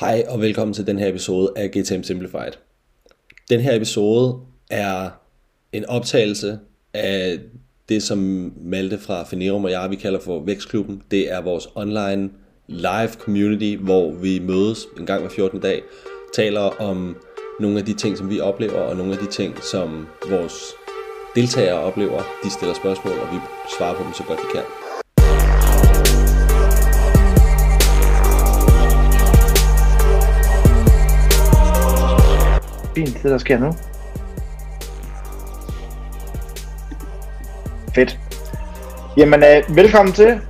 Hej og velkommen til den her episode af GTM Simplified. Den her episode er en optagelse af det, som Malte fra Fenerum og jeg, vi kalder for Vækstklubben. Det er vores online live community, hvor vi mødes en gang hver 14. dag, taler om nogle af de ting, som vi oplever, og nogle af de ting, som vores deltagere oplever. De stiller spørgsmål, og vi svarer på dem så godt vi kan. Fint, det der sker nu. Fedt. Jamen, øh, velkommen til.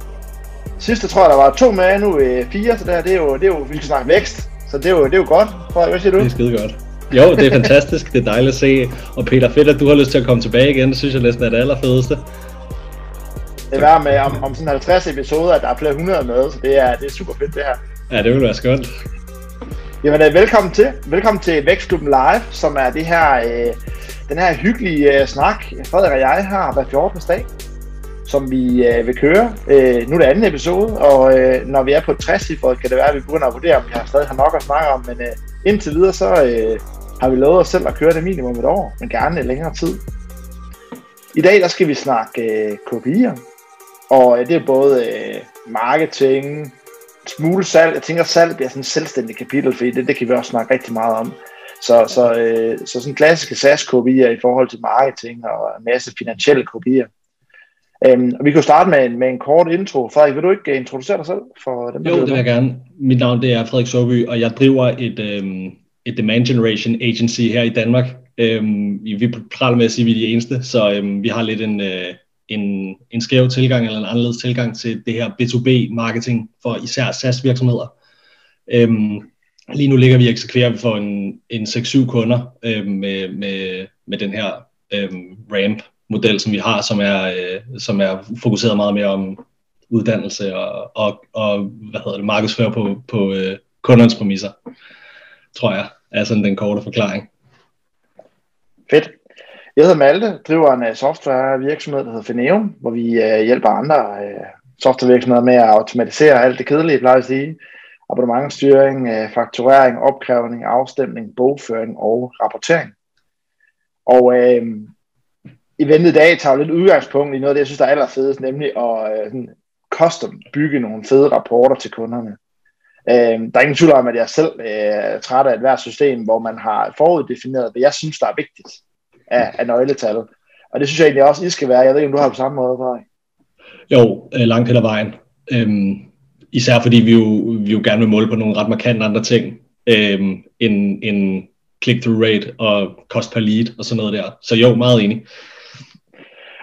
Sidste tror jeg, der var to med, nu øh, fire, så det, her, det er jo, det er jo, vi skal snakke vækst, så det er jo, det er jo godt. Frederik, hvad siger du? Det er skide godt. Jo, det er fantastisk, det er dejligt at se. Og Peter, fedt at du har lyst til at komme tilbage igen, det synes jeg næsten er det allerfedeste. Det er med om, om sådan 50 episoder, at der er flere hundrede med, så det er, det er super fedt det her. Ja, det vil være skønt. Jamen, øh, velkommen til. Velkommen til Vækstklubben Live, som er det her, øh, den her hyggelige øh, snak, Frederik og jeg har hver 14. dag, som vi øh, vil køre. Øh, nu er det anden episode, og øh, når vi er på 60 kan det være, at vi begynder at vurdere, om vi har stadig har nok at snakke om, men øh, indtil videre, så øh, har vi lovet os selv at køre det minimum et år, men gerne en længere tid. I dag, der skal vi snakke øh, kopier, og øh, det er både øh, marketing, smule salg. Jeg tænker, salg bliver sådan en selvstændig kapitel, fordi det, det kan vi også snakke rigtig meget om. Så, så, øh, så sådan klassiske SaaS-kopier i forhold til marketing og en masse finansielle kopier. Øhm, og vi kan starte med en, med en kort intro. Frederik, vil du ikke introducere dig selv for dem? Jo, det vil jeg gerne. Mit navn det er Frederik Soby, og jeg driver et, øhm, et demand generation agency her i Danmark. Øhm, vi praler med at sige, at vi er de eneste, så øhm, vi har lidt en, øh, en, en skæv tilgang eller en anderledes tilgang til det her B2B-marketing for især SaaS-virksomheder. Øhm, lige nu ligger vi og eksekverer for en, en 6-7 kunder øhm, med, med, med den her øhm, RAMP-model, som vi har, som er, øh, som er fokuseret meget mere om uddannelse og, og, og hvad hedder det, markedsfører på, på øh, kundernes præmisser, tror jeg, er sådan den korte forklaring. Fedt. Jeg hedder Malte, driver en øh, softwarevirksomhed, der hedder Fineum, hvor vi øh, hjælper andre øh, softwarevirksomheder med at automatisere alt det kedelige, plejer at sige. Abonnementstyring, fakturering, opkrævning, afstemning, bogføring og rapportering. Og øh, eventet i dag tager lidt udgangspunkt i noget af det, jeg synes, der er allerfedest, nemlig at øh, sådan custom bygge nogle fede rapporter til kunderne. Øh, der er ingen tvivl om, at jeg selv øh, er træt af et hvert system, hvor man har foruddefineret, hvad jeg synes, der er vigtigt af, af nøgletal. Og det synes jeg egentlig også, I skal være. Jeg ved ikke, om du har på samme måde, Frederik. Jo, øh, langt hen ad vejen. Øhm, især fordi vi jo, vi jo gerne vil måle på nogle ret markante andre ting, øhm, end, end click-through rate og cost per lead og sådan noget der. Så jo, meget enig.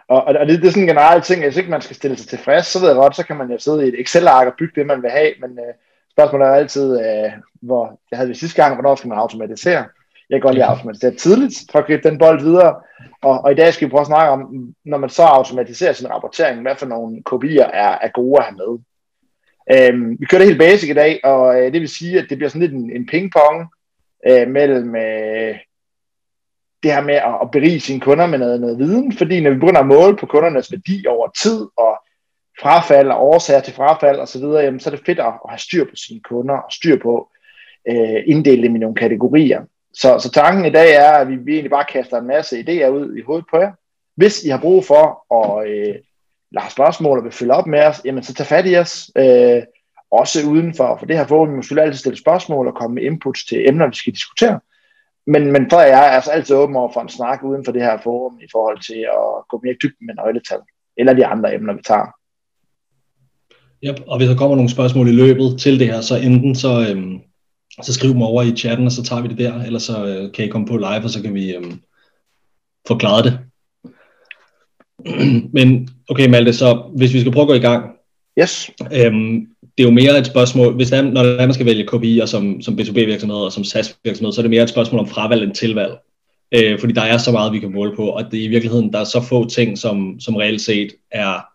Og, og det, det er sådan en generelt ting, hvis ikke man skal stille sig tilfreds, så ved jeg godt, så kan man jo sidde i et Excel-ark og bygge det, man vil have, men øh, spørgsmålet er altid, øh, hvor, det havde vi sidste gang, hvornår skal man automatisere? Jeg kan godt lide at automatisere tidligt, for at gribe den bold videre. Og, og i dag skal vi prøve at snakke om, når man så automatiserer sin rapportering, hvad for nogle kopier er, er gode at have med. Øhm, vi kører det helt basic i dag, og øh, det vil sige, at det bliver sådan lidt en, en pingpong øh, mellem øh, det her med at, at berige sine kunder med noget, noget viden, fordi når vi begynder at måle på kundernes værdi over tid, og frafald og årsager til frafald osv., jamen, så er det fedt at, have styr på sine kunder, og styr på øh, inddele dem i nogle kategorier. Så, så tanken i dag er, at vi, vi egentlig bare kaster en masse idéer ud i hovedet på jer. Hvis I har brug for at øh, lade spørgsmål og vil følge op med os, jamen så tag fat i os. Øh, også uden for, for det her forum, vi må selvfølgelig altid stille spørgsmål og komme med inputs til emner, vi skal diskutere. Men, men for jeg er altså altid åben over for en snak uden for det her forum i forhold til at gå mere dybt med nøgletal, eller de andre emner, vi tager. Ja, og hvis der kommer nogle spørgsmål i løbet til det her, så enten så, øhm, så skriv dem over i chatten, og så tager vi det der, eller så øh, kan I komme på live, og så kan vi øhm, forklare det. Men okay Malte, så hvis vi skal prøve at gå i gang. Yes. Øhm, det er jo mere et spørgsmål, hvis der, når man skal vælge KPI'er som, som B2B-virksomhed og som SaaS-virksomhed, så er det mere et spørgsmål om fravalg end tilvalg. Øh, fordi der er så meget, vi kan måle på, og det er i virkeligheden, der er så få ting, som, som reelt set er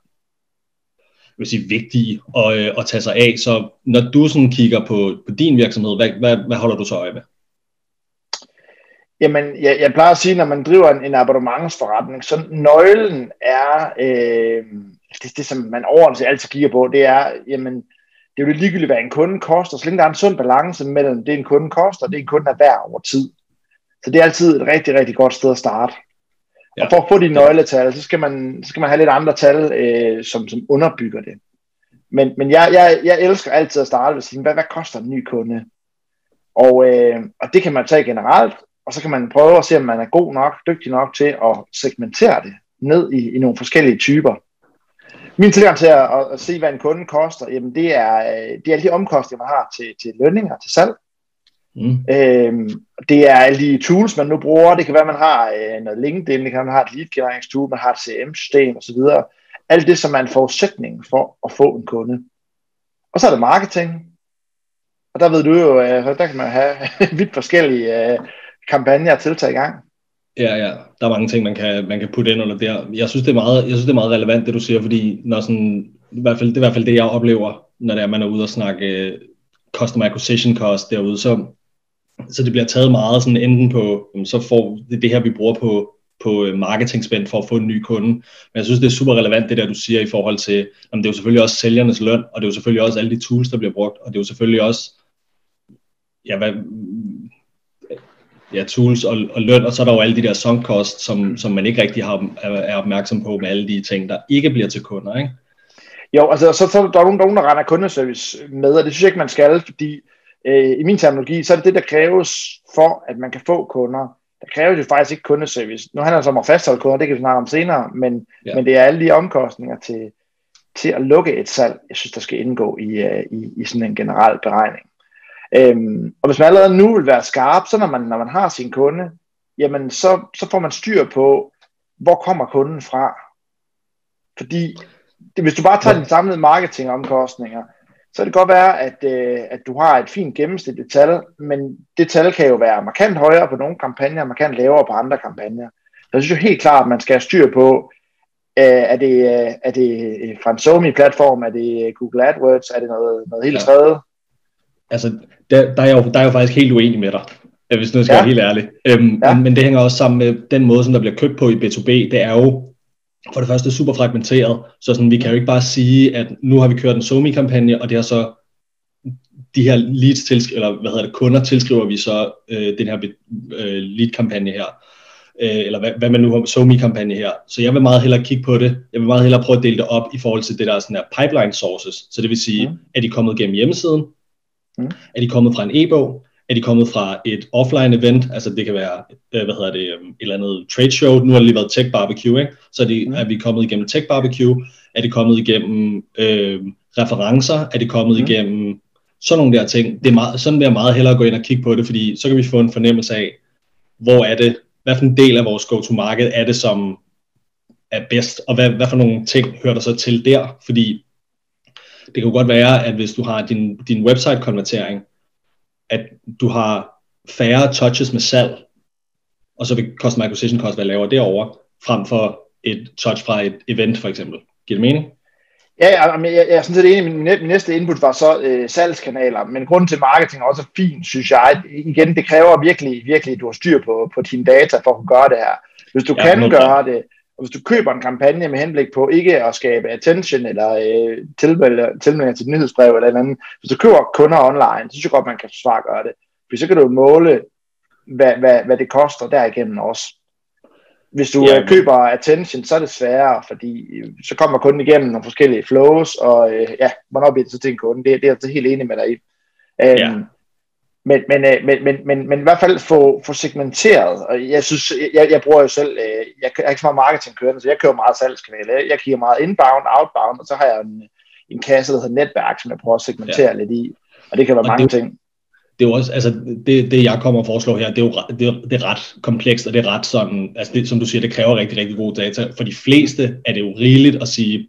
vil sige, vigtige at, øh, at tage sig af. Så når du sådan kigger på, på din virksomhed, hvad, hvad, hvad holder du så øje med? Jamen, jeg, jeg plejer at sige, når man driver en, en abonnementsforretning, så nøglen er, øh, det, det som man overordnet altid kigger på, det er, jamen, det er jo ligegyldigt, hvad en kunde koster, så længe der er en sund balance mellem det, en kunde koster, og det, en kunde er værd over tid. Så det er altid et rigtig, rigtig godt sted at starte. Ja. Og for at få de nøgletal, så skal man, så skal man have lidt andre tal, øh, som, som underbygger det. Men, men jeg, jeg, jeg elsker altid at starte ved at sige, hvad, hvad koster en ny kunde? Og, øh, og det kan man tage generelt, og så kan man prøve at se, om man er god nok, dygtig nok til at segmentere det ned i, i nogle forskellige typer. Min tilgang til at, at, at se, hvad en kunde koster, jamen det er, øh, det er alle de omkostninger, man har til, til lønninger, til salg. Mm. Øhm, det er alle de tools, man nu bruger. Det kan være, man har øh, noget LinkedIn, det kan være, man har et lead genereringstool, man har et CRM-system osv. Alt det, som er en forudsætning for at få en kunde. Og så er det marketing. Og der ved du jo, øh, der kan man have vidt forskellige øh, kampagner og tiltag i gang. Ja, ja. Der er mange ting, man kan, man kan putte ind under der. Jeg synes, det er meget, jeg synes, det er meget relevant, det du siger, fordi når sådan, i hvert fald, det er i hvert fald det, jeg oplever, når det er, man er ude og snakke uh, customer acquisition cost derude, så, så det bliver taget meget sådan enten på, så får det det her, vi bruger på, på øh, marketing marketingspænd for at få en ny kunde. Men jeg synes, det er super relevant, det der, du siger i forhold til, jamen, det er jo selvfølgelig også sælgernes løn, og det er jo selvfølgelig også alle de tools, der bliver brugt, og det er jo selvfølgelig også, ja, hvad, ja, tools og, og løn, og så er der jo alle de der sunk costs, som, som man ikke rigtig har, er opmærksom på med alle de ting, der ikke bliver til kunder, ikke? Jo, altså så, så der er nogen, der, nogen, der render kundeservice med, og det synes jeg ikke, man skal, fordi øh, i min terminologi, så er det det, der kræves for, at man kan få kunder. Der kræves jo faktisk ikke kundeservice. Nu handler det om at fastholde kunder, det kan vi snakke om senere, men, ja. men det er alle de omkostninger til, til at lukke et salg, jeg synes, der skal indgå i, uh, i, i sådan en generel beregning. Øhm, og hvis man allerede nu vil være skarp, så når man, når man har sin kunde, jamen så, så får man styr på, hvor kommer kunden fra. Fordi det, hvis du bare tager ja. de samlede marketingomkostninger, så kan det godt være, at, øh, at du har et fint gennemsnitligt tal, men det tal kan jo være markant højere på nogle kampagner, og markant lavere på andre kampagner. Så jeg synes jo helt klart, at man skal have styr på, øh, er, det, øh, er det fra en Somi-platform, er det Google AdWords, er det noget, noget helt ja. tredje? altså, der, der, er jeg jo, der er jeg jo faktisk helt uenig med dig, hvis nu skal ja. være helt ærlig. Øhm, ja. men, men det hænger også sammen med den måde, som der bliver købt på i B2B. Det er jo for det første super fragmenteret, så sådan, vi kan jo ikke bare sige, at nu har vi kørt en SoMe-kampagne, og det har så de her leads til, eller hvad hedder det, kunder tilskriver vi så øh, den her øh, lead-kampagne her, øh, eller hvad, hvad man nu har SoMe-kampagne her. Så jeg vil meget hellere kigge på det. Jeg vil meget hellere prøve at dele det op i forhold til det der sådan her pipeline sources. Så det vil sige, mm. er de kommet gennem hjemmesiden? Mm. Er de kommet fra en e-bog? Er de kommet fra et offline event? Altså det kan være, øh, hvad hedder det, øhm, et eller andet trade show. Nu har det lige været Tech Barbecue, ikke? Så er, de, mm. er vi kommet igennem Tech Barbecue? Er de kommet igennem øh, referencer? Er de kommet mm. igennem sådan nogle der ting? Det er meget, sådan vil jeg meget hellere gå ind og kigge på det, fordi så kan vi få en fornemmelse af, hvor er det, hvad for en del af vores go-to-market er det, som er bedst, og hvad, hvad for nogle ting hører der så til der, fordi det kan jo godt være, at hvis du har din, din website-konvertering, at du har færre touches med salg, og så vil customer acquisition cost være lavere derovre, frem for et touch fra et event for eksempel. Giver det mening? Ja, jeg, jeg, jeg er sådan set enig. Min, min næste input var så øh, salgskanaler, men grunden til marketing er også fint, synes jeg. Igen, det kræver virkelig, virkelig, at du har styr på, på dine data for at kunne gøre det her. Hvis du ja, kan gøre det, og hvis du køber en kampagne med henblik på ikke at skabe attention eller øh, tilmeldinger til nyhedsbrev eller andet, hvis du køber kunder online, så synes jeg godt, man kan forsvare at gøre det. For så kan du måle, hvad, hvad, hvad det koster derigennem også. Hvis du ja, øh, køber attention, så er det sværere, fordi øh, så kommer kunden igennem nogle forskellige flows, og øh, ja, hvornår bliver det så til en kunde? Det, det er jeg helt enig med dig i. Um, ja. Men, men, øh, men, men, men, men i hvert fald få, få segmenteret, og jeg synes, jeg, jeg bruger jo selv, øh, jeg, jeg er ikke så meget marketing kørende, så jeg kører meget salgskanal. Jeg, jeg kigger meget inbound, outbound, og så har jeg en, en kasse, der hedder netværk, som jeg prøver at segmentere ja. lidt i, og det kan være og mange det, ting. Det er jo også, altså det, det jeg kommer og foreslår her, det er jo det er, det er ret komplekst, og det er ret sådan, altså det, som du siger, det kræver rigtig, rigtig gode data. For de fleste er det jo rigeligt at sige,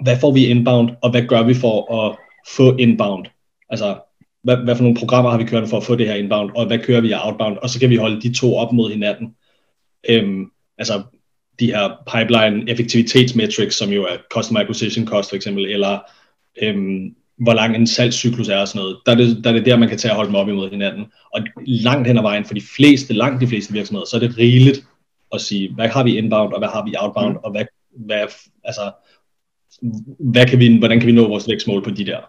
hvad får vi inbound, og hvad gør vi for at få inbound? Altså, hvad, hvad for nogle programmer har vi kørt for at få det her inbound, og hvad kører vi af outbound, og så kan vi holde de to op mod hinanden. Øhm, altså de her pipeline effektivitetsmetrics, som jo er customer acquisition cost for eksempel, eller øhm, hvor lang en salgscyklus er og sådan noget, der er, det, der er det der, man kan tage og holde dem op imod hinanden. Og langt hen ad vejen, for de fleste, langt de fleste virksomheder, så er det rigeligt at sige, hvad har vi inbound, og hvad har vi outbound, mm. og hvad, hvad, altså, hvad kan vi, hvordan kan vi nå vores vækstmål på de der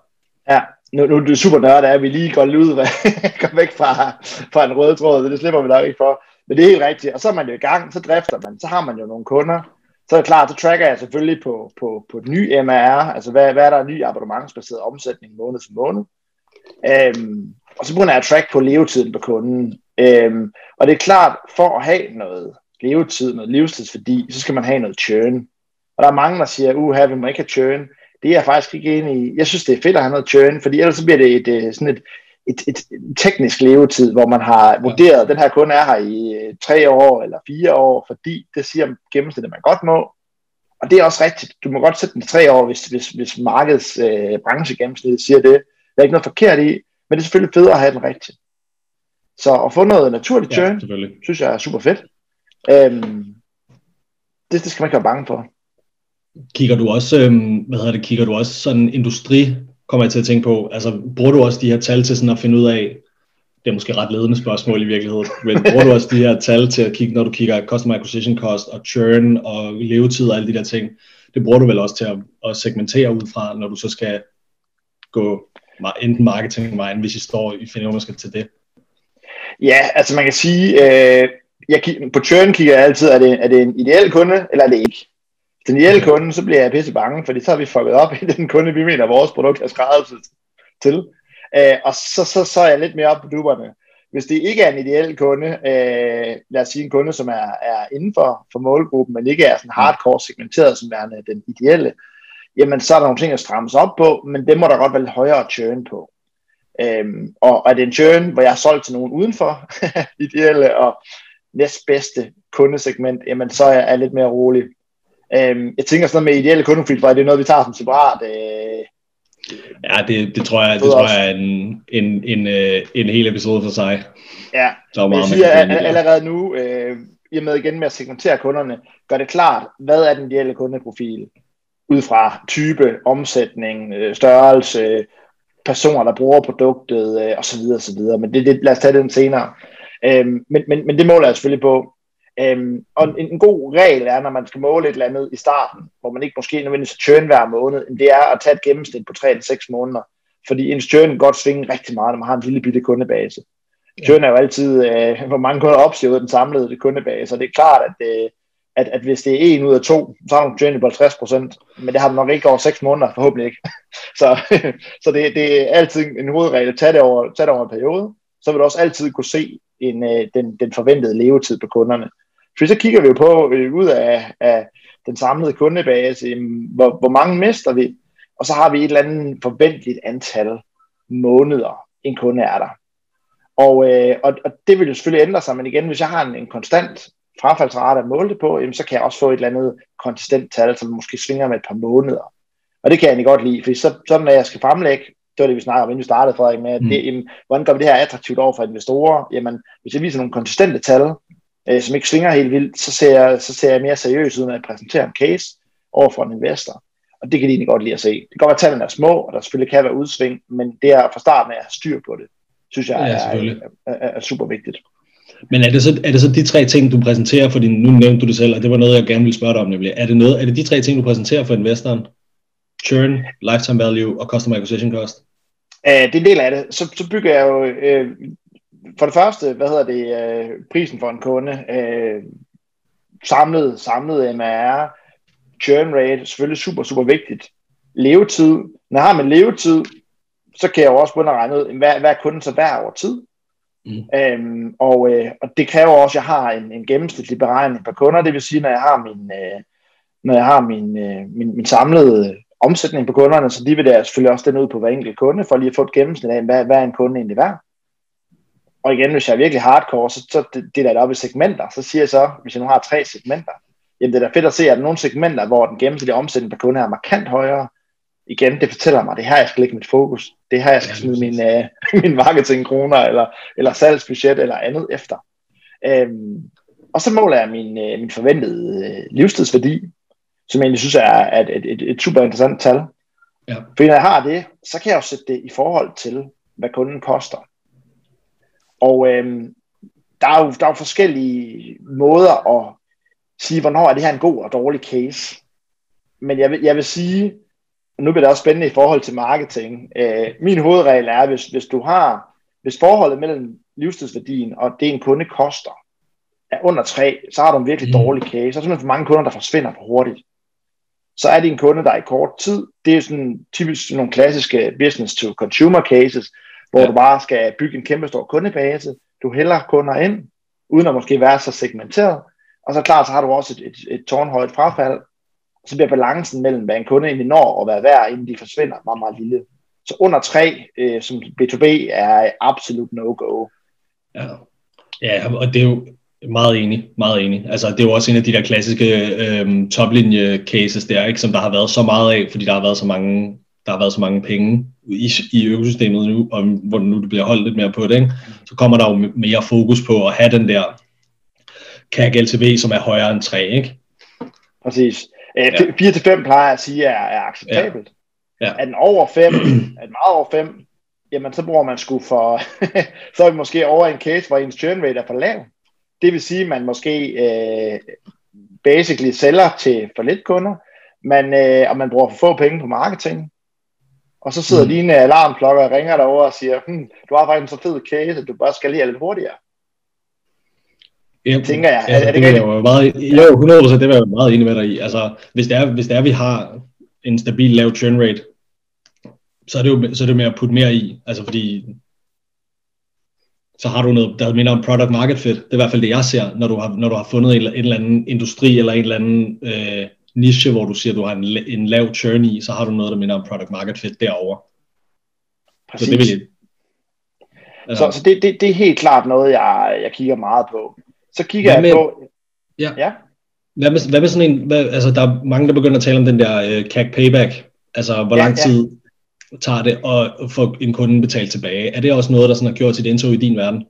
Ja, nu, nu er det super nørdet, at vi lige går ud, går væk fra, fra en rød tråd, det slipper vi nok ikke for. Men det er helt rigtigt, og så er man jo i gang, så drifter man, så har man jo nogle kunder, så er det klart, så tracker jeg selvfølgelig på, på, på den nye MR, altså hvad, hvad er der en ny abonnementsbaseret omsætning måned for måned. Øhm, og så begynder jeg at track på levetiden på kunden. Øhm, og det er klart, for at have noget levetid, noget livstidsværdi, så skal man have noget churn. Og der er mange, der siger, uha, vi må ikke have churn. Det er jeg faktisk ikke enig i. Jeg synes, det er fedt at have noget churn, fordi ellers så bliver det et, øh, sådan et, et, et, et teknisk levetid, hvor man har vurderet, at den her kunde er her i øh, tre år eller fire år, fordi det siger gennemsnittet, man godt må. Og det er også rigtigt. Du må godt sætte den i tre år, hvis, hvis, hvis markedets øh, branchegennemsnit siger det. Der er ikke noget forkert i, men det er selvfølgelig federe at have den rigtigt. Så at få noget naturligt churn, ja, synes jeg er super fedt. Øhm, det, det skal man ikke være bange for. Kigger du også, øhm, hvad hedder det, kigger du også sådan industri, kommer jeg til at tænke på, altså bruger du også de her tal til sådan at finde ud af, det er måske ret ledende spørgsmål i virkeligheden, men bruger du også de her tal til at kigge, når du kigger customer acquisition cost og churn og levetid og alle de der ting, det bruger du vel også til at, at segmentere ud fra, når du så skal gå enten marketingvejen, hvis I står i finder skal til det? Ja, altså man kan sige, øh, jeg, på churn kigger jeg altid, er det, er det en ideel kunde, eller er det ikke? Den ideelle kunde, så bliver jeg pisse bange, fordi så har vi fucket op i den kunde, vi mener, vores produkt er skrevet til. Øh, og så, så, så er jeg lidt mere op på duberne. Hvis det ikke er en ideel kunde, øh, lad os sige en kunde, som er, er inden for, for målgruppen, men ikke er sådan hardcore segmenteret som værende den ideelle, jamen så er der nogle ting at strammes op på, men det må der godt være lidt højere churn på. Øhm, og er det en churn, hvor jeg har solgt til nogen udenfor ideelle og næstbedste kundesegment, jamen så er jeg lidt mere rolig. Øhm, jeg tænker sådan noget med ideelle kundeprofil, det er noget, vi tager som separat. Øh, ja, det, det tror jeg, det tror jeg er en, en, en, øh, en hel episode for sig. Ja, så meget, jeg siger at, allerede nu, øh, i og med igen med at segmentere kunderne, gør det klart, hvad er den ideelle kundeprofil? Ud fra type, omsætning, øh, størrelse, personer, der bruger produktet, øh, osv. osv. Men det, det, lad os tage den senere. Øhm, men, men, men det måler jeg selvfølgelig på. Øhm, og en, en god regel er, når man skal måle et eller andet i starten, hvor man ikke måske nødvendigvis churn hver måned, det er at tage et gennemsnit på 3-6 måneder. Fordi en churn kan godt svinge rigtig meget, når man har en lille bitte kundebase. Ja. Churn er jo altid, øh, hvor mange kunder opsiger ud af den samlede kundebase, og det er klart, at, øh, at, at hvis det er en ud af to, så har du churn på 50% men det har du nok ikke over 6 måneder, forhåbentlig ikke. så så det, det er altid en hovedregel, tag det over, tag det over en periode, så vil du også altid kunne se en, øh, den, den forventede levetid på kunderne. For så kigger vi jo på, øh, ud af, af den samlede kundebase, hvor, hvor mange mister vi, og så har vi et eller andet forventeligt antal måneder, en kunde er der. Og, øh, og, og det vil jo selvfølgelig ændre sig, men igen, hvis jeg har en, en konstant frafaldsrate at måle det på, jamen, så kan jeg også få et eller andet konsistent tal, som måske svinger med et par måneder. Og det kan jeg egentlig godt lide, for så, så når jeg skal fremlægge, det var det, vi snakkede om, inden vi startede, Frederik, med, at det, mm. jamen, hvordan gør vi det her attraktivt over for investorer? Jamen, hvis jeg viser nogle konsistente tal, øh, som ikke svinger helt vildt, så ser, jeg, så ser jeg mere seriøst ud, når jeg præsenterer en case over for en investor. Og det kan de egentlig godt lide at se. Det kan godt være, at tallene er små, og der selvfølgelig kan være udsving, men det er fra starten af at have styr på det, synes jeg ja, er, er, er, er super vigtigt. Men er det, så, er det så de tre ting, du præsenterer for din, nu nævnte du det selv, og det var noget, jeg gerne ville spørge dig om nemlig. Er det, noget, er det de tre ting, du præsenterer for investoren? Churn, lifetime value og customer acquisition cost? Uh, det er en del af det. Så, så bygger jeg jo uh, for det første, hvad hedder det, øh, prisen for en kunde, øh, samlet, samlet MR, churn rate, selvfølgelig super, super vigtigt. Levetid. Når jeg har med levetid, så kan jeg jo også begynde at regne ud, hvad, hvad er kunden så værd over tid? Mm. Øhm, og, øh, og det kræver også, at jeg har en, en gennemsnitlig beregning på kunder, det vil sige, når jeg har min, øh, når jeg har min, øh, min, min samlede omsætning på kunderne, så de vil der selvfølgelig også den ud på hver enkelt kunde, for lige at få et gennemsnit af, hvad, hvad er en kunde egentlig værd. Og igen, hvis jeg er virkelig hardcore, så, så det, det der er op i segmenter, så siger jeg så, hvis jeg nu har tre segmenter, jamen det er da fedt at se, at der er nogle segmenter, hvor den gennemsnitlige omsætning per kunde er markant højere. Igen, det fortæller mig, at det her, jeg skal lægge mit fokus. Det her, jeg skal smide min, uh, min marketing kroner, eller, eller salgsbudget, eller andet efter. Um, og så måler jeg min, uh, min forventede uh, livstidsværdi, som jeg egentlig synes er et, et, et, et super interessant tal. Ja. For når jeg har det, så kan jeg jo sætte det i forhold til, hvad kunden koster. Og øhm, der, er jo, der er jo forskellige måder at sige, hvornår er det her en god og dårlig case. Men jeg vil, jeg vil sige, nu bliver det også spændende i forhold til marketing. Øh, min hovedregel er, hvis, hvis du har, hvis forholdet mellem livstidsværdien og det en kunde koster, er under 3, så har du en virkelig mm. dårlig case. Så er simpelthen for mange kunder, der forsvinder for hurtigt. Så er det en kunde, der er i kort tid. Det er sådan typisk nogle klassiske business-to-consumer cases, hvor ja. du bare skal bygge en kæmpe stor kundebase. Du hælder kunder ind, uden at måske være så segmenteret. Og så klart, så har du også et, et, et tårnhøjt frafald. Og så bliver balancen mellem, hvad en kunde egentlig når og hvad værd, inden de forsvinder, meget, meget lille. Så under 3, øh, som B2B, er absolut no-go. Ja. ja, og det er jo meget enig, meget enig. Altså, det er jo også en af de der klassiske øh, toplinje cases der, ikke, som der har været så meget af, fordi der har været så mange, der har været så mange penge i, i økosystemet nu, og hvor nu det bliver holdt lidt mere på det, ikke? så kommer der jo mere fokus på at have den der CAC LTV, som er højere end 3, ikke? Præcis. Øh, ja. 4-5 plejer jeg at sige er, er acceptabelt. Ja. Ja. Er den over 5, er den meget over 5, jamen så bruger man sgu for, så er vi måske over en case, hvor ens churn rate er for lav. Det vil sige, at man måske øh, basically sælger til for lidt kunder, man, øh, og man bruger for få penge på marketing. Og så sidder mm. dine alarmklokker og ringer derover og siger, hm, du har faktisk en så fed case, at du bare skal lige lidt hurtigere. Ja, tænker jeg. Ja, er, er det, det jeg meget, jo, 100% det vil jeg meget enig med dig i. Altså, hvis det er, hvis det er, vi har en stabil lav churn rate, så er det jo så er det med at putte mere i. Altså fordi så har du noget, der minder om product market fit. Det er i hvert fald det, jeg ser, når du har, når du har fundet en, en eller anden industri eller en eller anden øh, niche, hvor du siger, at du har en, en lav churn i, så har du noget, der minder om product market fit derovre. Præcis. Så det vil jeg, altså. Så, så det, det, det er helt klart noget, jeg, jeg kigger meget på. Så kigger hvad jeg med, på... Ja. ja. Hvad med, hvad med sådan en... Hvad, altså, der er mange, der begynder at tale om den der uh, CAC payback. Altså, hvor ja, lang tid ja. tager det at få en kunde betalt tilbage? Er det også noget, der sådan har gjort sit indtog i din verden?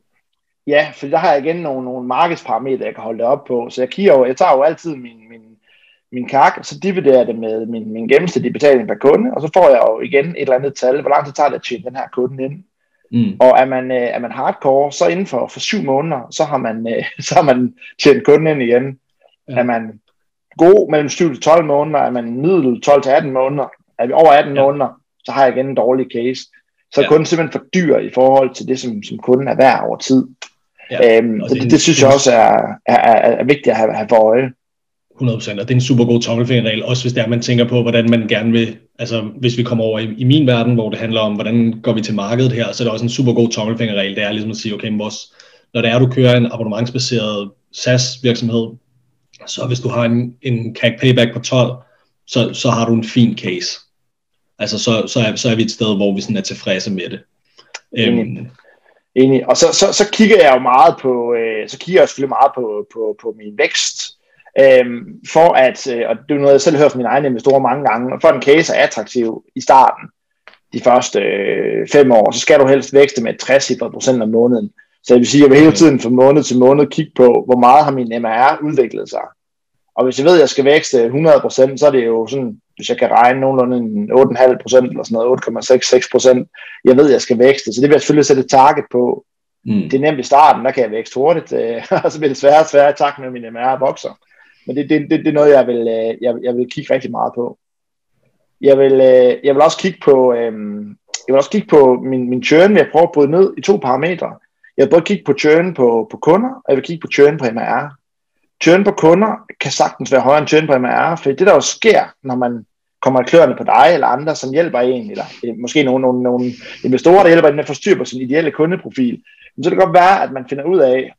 Ja, for der har jeg igen nogle, nogle markedsparametre, jeg kan holde det op på. Så jeg, kigger jo, jeg tager jo altid min, min, min kak, og så dividerer jeg det med min, min gennemsnitlige betaling per kunde, og så får jeg jo igen et eller andet tal. Hvor lang tid tager det at tjene den her kunde ind? Mm. Og er man, øh, er man hardcore, så inden for, for syv måneder, så har man, øh, så har man tjent kunden ind igen. Ja. Er man god mellem 7 til 12 måneder, er man middel 12 til 18 måneder, er vi over 18 ja. måneder, så har jeg igen en dårlig case. Så ja. kunden simpelthen for dyr i forhold til det, som, som kunden er værd over tid. Ja. Øhm, det, det, det synes jeg også er, er, er, er vigtigt at have, have for øje. 100%, og det er en super god tommelfingerregel, også hvis det er, man tænker på, hvordan man gerne vil, altså hvis vi kommer over i, i min verden, hvor det handler om, hvordan går vi til markedet her, så er det også en super god tommelfingerregel, det er ligesom at sige, okay, vores, når det er, du kører en abonnementsbaseret SaaS virksomhed, så hvis du har en, en CAC payback på 12, så, så har du en fin case. Altså så, så, er, så er vi et sted, hvor vi sådan er tilfredse med det. Øhm, Enig. Øhm, Enig. Og så, så, så kigger jeg jo meget på, øh, så kigger jeg selvfølgelig meget på, på, på min vækst, Øhm, for at, øh, og det er noget, jeg selv hørt fra mine egne investorer mange gange, for at en case er attraktiv i starten, de første øh, fem år, så skal du helst vækste med 60 procent om måneden. Så jeg vil sige, at jeg vil hele mm. tiden fra måned til måned kigge på, hvor meget har min MR udviklet sig. Og hvis jeg ved, at jeg skal vækste 100%, så er det jo sådan, hvis jeg kan regne nogenlunde en 8,5% eller sådan noget, 8,66%, jeg ved, at jeg skal vækste. Så det vil jeg selvfølgelig sætte et target på. Mm. Det er nemt i starten, der kan jeg vækste hurtigt, øh, og så bliver det sværere og sværere i takt med, at min MR vokser. Men det, det, det, det er noget, jeg vil, øh, jeg, jeg vil kigge rigtig meget på. Jeg vil, øh, jeg vil også kigge på, øh, jeg vil også kigge på min, min churn, jeg prøver at bryde ned i to parametre. Jeg vil både kigge på churn på, på kunder, og jeg vil kigge på churn på MR. Churn på kunder kan sagtens være højere end churn på MR, for det der jo sker, når man kommer kløerne på dig eller andre, som hjælper en, eller øh, måske nogle, nogle, nogle investorer, der hjælper en med at få styr på sin ideelle kundeprofil, så kan det godt være, at man finder ud af,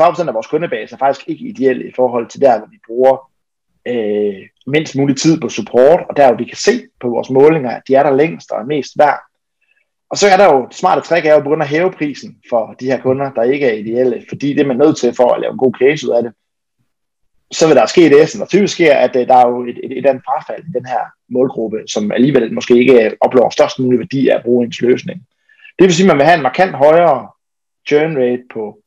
40% af vores kundebase er faktisk ikke ideel i forhold til der, hvor vi bruger øh, mindst mulig tid på support, og der hvor vi kan se på vores målinger, at de er der længst og er mest værd. Og så er der jo, det smarte trick er jo at begynde at hæve prisen for de her kunder, der ikke er ideelle, fordi det er man nødt til for at lave en god case ud af det. Så vil der ske det, som der typisk sker, at øh, der er jo et, et, et andet frafald i den her målgruppe, som alligevel måske ikke øh, oplever størst mulig værdi af at bruge ens løsning. Det vil sige, at man vil have en markant højere churn rate på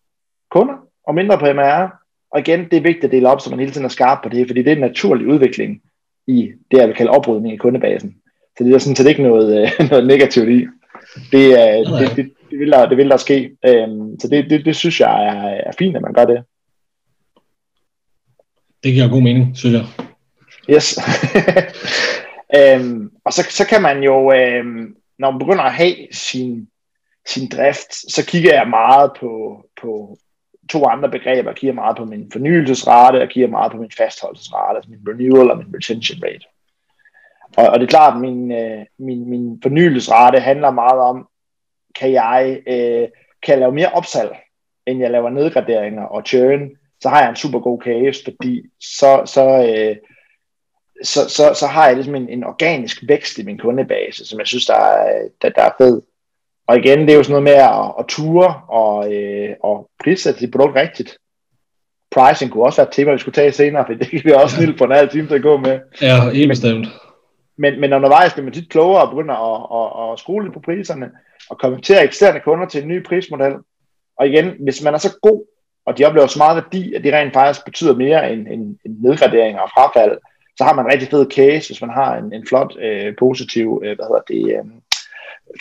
kunder, og mindre på MR. Og igen, det er vigtigt at dele op, så man hele tiden er skarp på det, fordi det er en naturlig udvikling i det, jeg vil kalde oprydning i kundebasen. Så det er sådan set ikke noget, øh, noget negativt i. Det, er, det, det, det, vil der, det vil der ske. Øhm, så det, det, det synes jeg er, er fint, at man gør det. Det giver god mening, synes jeg. Yes. Øhm, og så, så kan man jo, øhm, når man begynder at have sin, sin drift, så kigger jeg meget på, på to andre begreber. Jeg kigger meget på min fornyelsesrate, og kigger meget på min fastholdelsesrate, altså min renewal og min retention rate. Og, og det er klart, at min, øh, min, min fornyelsesrate handler meget om, kan jeg, øh, kan jeg lave mere opsalg, end jeg laver nedgraderinger og churn, så har jeg en super god case, fordi så, så, øh, så, så, så har jeg ligesom en, en organisk vækst i min kundebase, som jeg synes, der er, der, der er fed. Og igen, det er jo sådan noget med at, at ture og, øh, og prissætte dit produkt rigtigt. Pricing kunne også være et tema, vi skulle tage senere, for det kan vi også snille på en halv time til at gå med. Ja, helt bestemt. Men, men undervejs bliver man tit klogere og begynder at, at, at skole på priserne og konvertere eksisterende kunder til en ny prismodel. Og igen, hvis man er så god, og de oplever så meget værdi, at det rent faktisk betyder mere end, end, end nedgradering og frafald, så har man en rigtig fed case, hvis man har en, en flot, øh, positiv øh, hvad hedder det, øh,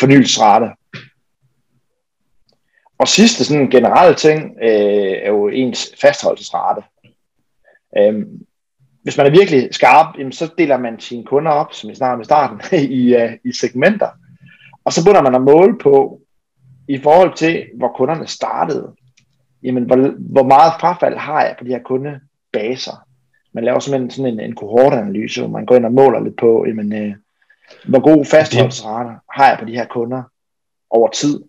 fornyelsesrate. Og sidste sådan generelle ting øh, er jo ens fastholdelsesrate. Øh, hvis man er virkelig skarp, jamen, så deler man sine kunder op, som vi snakkede om i starten, i, uh, i segmenter. Og så begynder man at måle på, i forhold til, hvor kunderne startede, jamen, hvor, hvor meget frafald har jeg på de her kundebaser. Man laver simpelthen sådan en, en kohortanalyse, hvor man går ind og måler lidt på, jamen, uh, hvor god fastholdelsesrate har jeg på de her kunder over tid.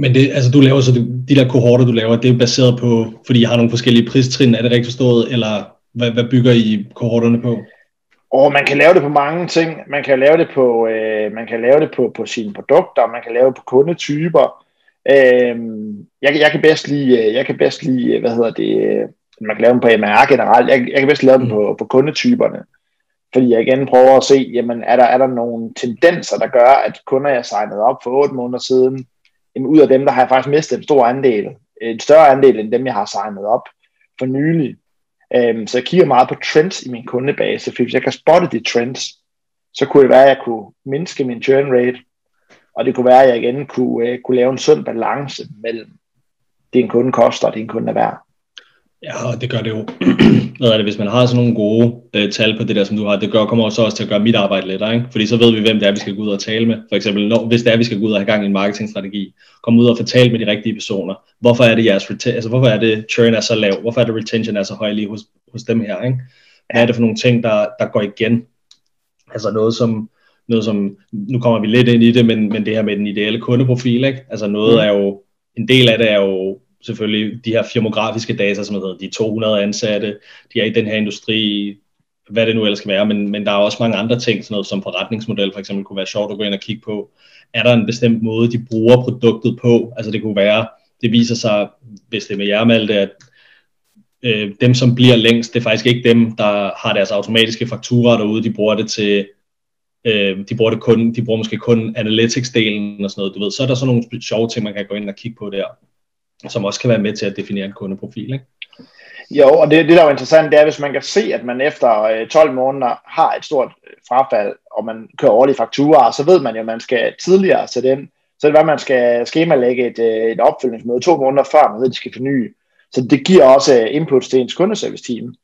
Men det, altså du laver så de der kohorter, du laver, det er baseret på, fordi I har nogle forskellige pristrin, er det rigtigt forstået, eller hvad, hvad bygger I kohorterne på? Og man kan lave det på mange ting. Man kan lave det på, øh, man kan lave det på, på sine produkter, man kan lave det på kundetyper. Øh, jeg, jeg, kan bedst lide, øh, jeg kan bedst lide, øh, hvad hedder det, øh, man kan lave dem på MR generelt. Jeg, jeg kan bedst lave dem på, på kundetyperne. Fordi jeg igen prøver at se, jamen er der, er der nogle tendenser, der gør, at kunder, jeg signede op for 8 måneder siden, jamen ud af dem, der har jeg faktisk mistet en stor andel. En større andel end dem, jeg har signet op for nylig. Øhm, så jeg kigger meget på trends i min kundebase, for hvis jeg kan spotte de trends, så kunne det være, at jeg kunne mindske min churn rate, og det kunne være, at jeg igen kunne, øh, kunne lave en sund balance mellem det en kunde koster og det en kunde er værd. Ja, og det gør det jo. Hvad er det, hvis man har sådan nogle gode øh, tal på det der, som du har, det gør, kommer også, også til at gøre mit arbejde lettere, ikke? Fordi så ved vi, hvem det er, vi skal gå ud og tale med. For eksempel, når, hvis det er, vi skal gå ud og have gang i en marketingstrategi, komme ud og fortælle med de rigtige personer. Hvorfor er det jeres altså, hvorfor er det churn er så lav? Hvorfor er det retention er så høj lige hos, hos dem her, ikke? Hvad er det for nogle ting, der, der går igen? Altså noget som, noget som, nu kommer vi lidt ind i det, men, men det her med den ideelle kundeprofil, ikke? Altså noget mm. er jo, en del af det er jo selvfølgelig de her firmografiske data, som hedder de 200 ansatte, de er i den her industri, hvad det nu ellers skal være, men, men der er også mange andre ting, sådan noget som forretningsmodel for eksempel kunne være sjovt at gå ind og kigge på. Er der en bestemt måde, de bruger produktet på? Altså det kunne være, det viser sig, hvis det er med jer, Malte, at øh, dem, som bliver længst, det er faktisk ikke dem, der har deres automatiske fakturer derude, de bruger det til, øh, de bruger det kun, de bruger måske kun analytics-delen og sådan noget, du ved, så er der sådan nogle sjove ting, man kan gå ind og kigge på der som også kan være med til at definere en kundeprofil. Ikke? Jo, og det, det der er jo interessant, det er, hvis man kan se, at man efter øh, 12 måneder har et stort øh, frafald, og man kører årlige fakturer, så ved man jo, at man skal tidligere sætte ind. Så det er, at man skal skemalægge et, øh, et opfølgningsmøde to måneder før, man ved, at de skal forny. Så det giver også input til ens kundeservice team.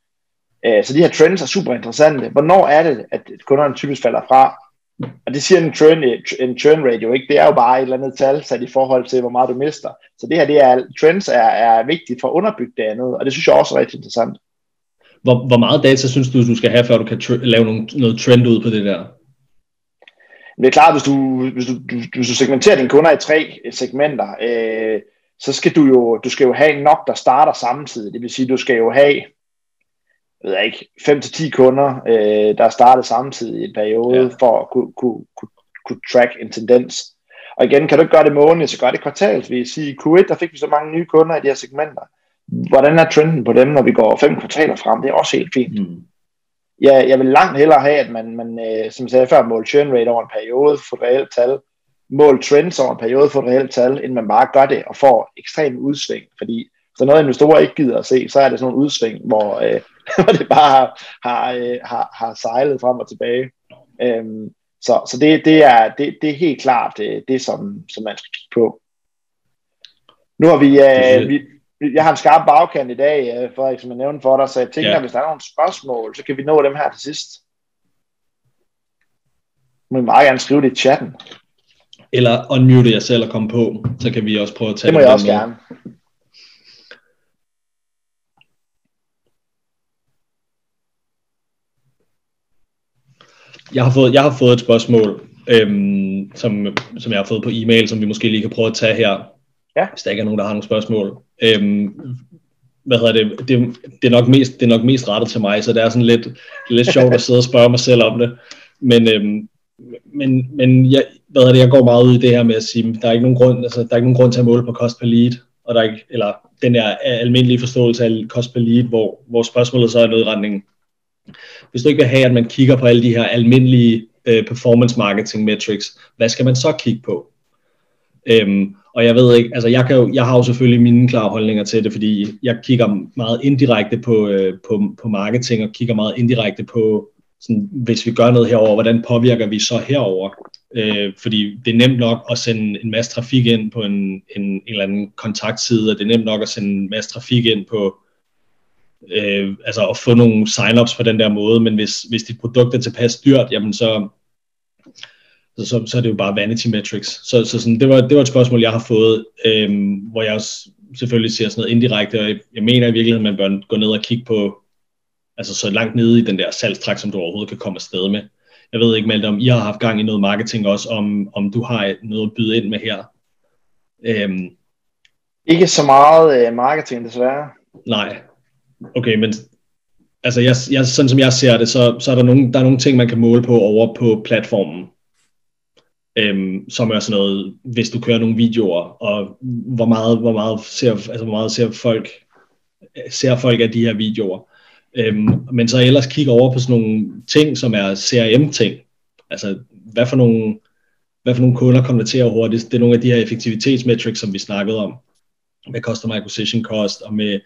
Så de her trends er super interessante. Hvornår er det, at kunderne typisk falder fra? Og det siger en churn, en churn rate jo ikke. Det er jo bare et eller andet tal sat i forhold til, hvor meget du mister. Så det her, det er, trends er, er vigtigt for at underbygge det andet, og det synes jeg også er rigtig interessant. Hvor, hvor meget data synes du, du skal have, før du kan tr- lave nogle, noget trend ud på det der? Det er klart, hvis du, hvis du, du, hvis du segmenterer dine kunder i tre segmenter, øh, så skal du jo, du skal jo have nok, der starter samtidig. Det vil sige, du skal jo have ved jeg ikke, 5-10 kunder, øh, der startede samtidig i en periode, ja. for at kunne, kunne, kunne, kunne track en tendens. Og igen, kan du ikke gøre det månedligt, så gør det kvartalsvis. I Q1, der fik vi så mange nye kunder i de her segmenter. Hvordan er trenden på dem, når vi går fem kvartaler frem? Det er også helt fint. Mm. Ja, jeg vil langt hellere have, at man, man øh, som jeg sagde før, mål churn rate over en periode for et reelt tal, mål trends over en periode for et reelt tal, inden man bare gør det og får ekstrem udsving. Fordi så noget investorer ikke gider at se, så er det sådan en udsving, hvor, øh, hvor det bare har, har, øh, har, har sejlet frem og tilbage. Øhm, så så det, det, er, det, det er helt klart det, øh, det som, som man skal kigge på. Nu har vi, øh, vi jeg har en skarp bagkant i dag, øh, Frederik, som jeg nævnte for dig, så jeg tænker, ja. hvis der er nogle spørgsmål, så kan vi nå dem her til sidst. må I meget gerne skrive det i chatten. Eller unmute jer selv og komme på, så kan vi også prøve at tage Det må det jeg på også måde. gerne. Jeg har fået, jeg har fået et spørgsmål, øhm, som, som jeg har fået på e-mail, som vi måske lige kan prøve at tage her, Ja. hvis der ikke er nogen, der har nogle spørgsmål. Øhm, hvad hedder det? Det, det, er nok mest, det er nok mest rettet til mig, så det er sådan lidt, lidt sjovt at sidde og spørge mig selv om det. Men, øhm, men, men jeg, hvad hedder det, jeg går meget ud i det her med at sige, der er ikke nogen grund, altså, der er ikke nogen grund til at måle på cost per lead, og der er ikke, eller den der almindelige forståelse af cost per lead, hvor, hvor spørgsmålet så er noget i retning, hvis du ikke vil have, at man kigger på alle de her almindelige øh, performance marketing metrics, hvad skal man så kigge på? Øhm, og jeg ved ikke, altså jeg, kan jo, jeg har jo selvfølgelig mine klare holdninger til det, fordi jeg kigger meget indirekte på, øh, på, på marketing, og kigger meget indirekte på, sådan, hvis vi gør noget herover, hvordan påvirker vi så herover? Øh, fordi det er nemt nok at sende en masse trafik ind på en, en, en eller anden kontaktside, og det er nemt nok at sende en masse trafik ind på, øh, altså at få nogle sign-ups på den der måde, men hvis, hvis dit produkt er tilpas dyrt, jamen så, så, så er det jo bare vanity metrics. Så, så sådan, det, var, det var et spørgsmål, jeg har fået, øh, hvor jeg også selvfølgelig ser sådan noget indirekte, og jeg, jeg mener i virkeligheden, at man bør gå ned og kigge på, altså så langt nede i den der salgstræk, som du overhovedet kan komme afsted med. Jeg ved ikke, Malte, om I har haft gang i noget marketing også, om, om du har noget at byde ind med her. Øhm, Ikke så meget øh, marketing desværre. nej, okay, men altså jeg, jeg, sådan som jeg ser det, så, så er der nogle, der er nogle ting, man kan måle på over på platformen. Øhm, som er sådan noget, hvis du kører nogle videoer, og hvor meget, hvor meget ser, altså hvor meget ser folk, ser folk af de her videoer. Øhm, men så ellers kigge over på sådan nogle ting, som er CRM-ting. Altså, hvad for nogle, hvad for nogle kunder konverterer hurtigst? Det er nogle af de her effektivitetsmetrics, som vi snakkede om, med customer acquisition cost, og med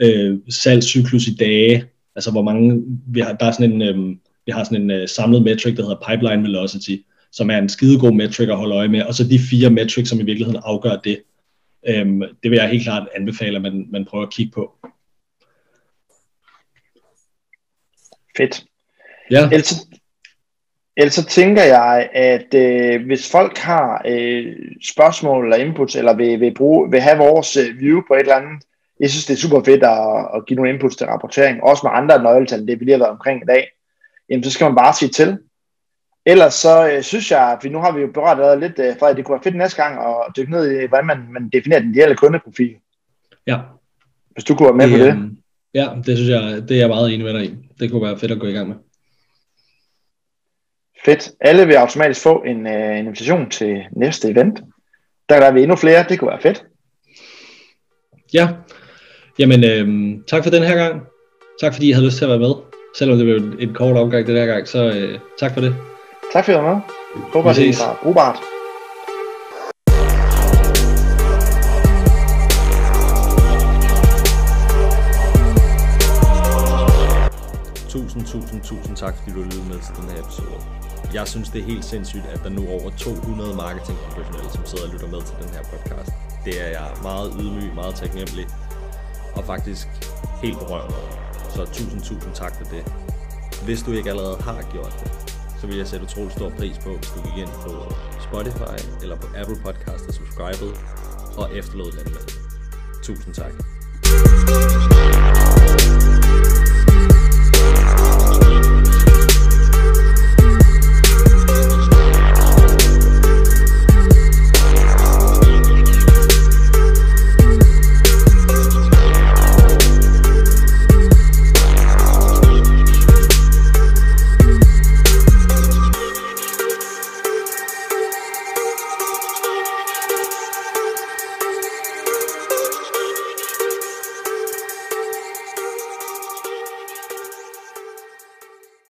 øh, salgscyklus i dage. Altså, hvor mange, vi har, der er sådan en, øh, vi har sådan en øh, samlet metric, der hedder pipeline velocity, som er en skidegod metric at holde øje med, og så de fire metrics, som i virkeligheden afgør det. Øhm, det vil jeg helt klart anbefale, at man, man prøver at kigge på. Fedt. Ja, Ellers, ellers så tænker jeg, at øh, hvis folk har øh, spørgsmål eller inputs, eller vil, vil, bruge, vil have vores øh, view på et eller andet, jeg synes, det er super fedt at, at give nogle inputs til rapportering, også med andre nøgletal, det vi lige har været omkring i dag, jamen så skal man bare sige til. Ellers så øh, synes jeg, at vi nu har vi jo berørt lidt, øh, for at det kunne være fedt næste gang at dykke ned i, hvordan man, man definerer den ideelle kundeprofil. ja. Hvis du kunne være med på det. øhm, Ja, det synes jeg, det er jeg meget enig med dig i. Det kunne være fedt at gå i gang med. Fedt. Alle vil automatisk få en, øh, en invitation til næste event. Der er vi endnu flere, det kunne være fedt. Ja, jamen øhm, tak for den her gang. Tak fordi I havde lyst til at være med. Selvom det blev en, en kort omgang den her gang, så øh, tak for det. Tak for at I var med. Håber, Vi det var brugbart. Tusind, tusind, tusind tak, fordi du lyttede med til den her episode. Jeg synes, det er helt sindssygt, at der nu er over 200 marketingprofessionelle, som sidder og lytter med til den her podcast. Det er jeg meget ydmyg, meget taknemmelig og faktisk helt berørt over. Så tusind, tusind tak for det. Hvis du ikke allerede har gjort det, så vil jeg sætte utrolig stor pris på, hvis du gik ind på Spotify eller på Apple Podcast og subscribede og efterlod den med. Tusind tak.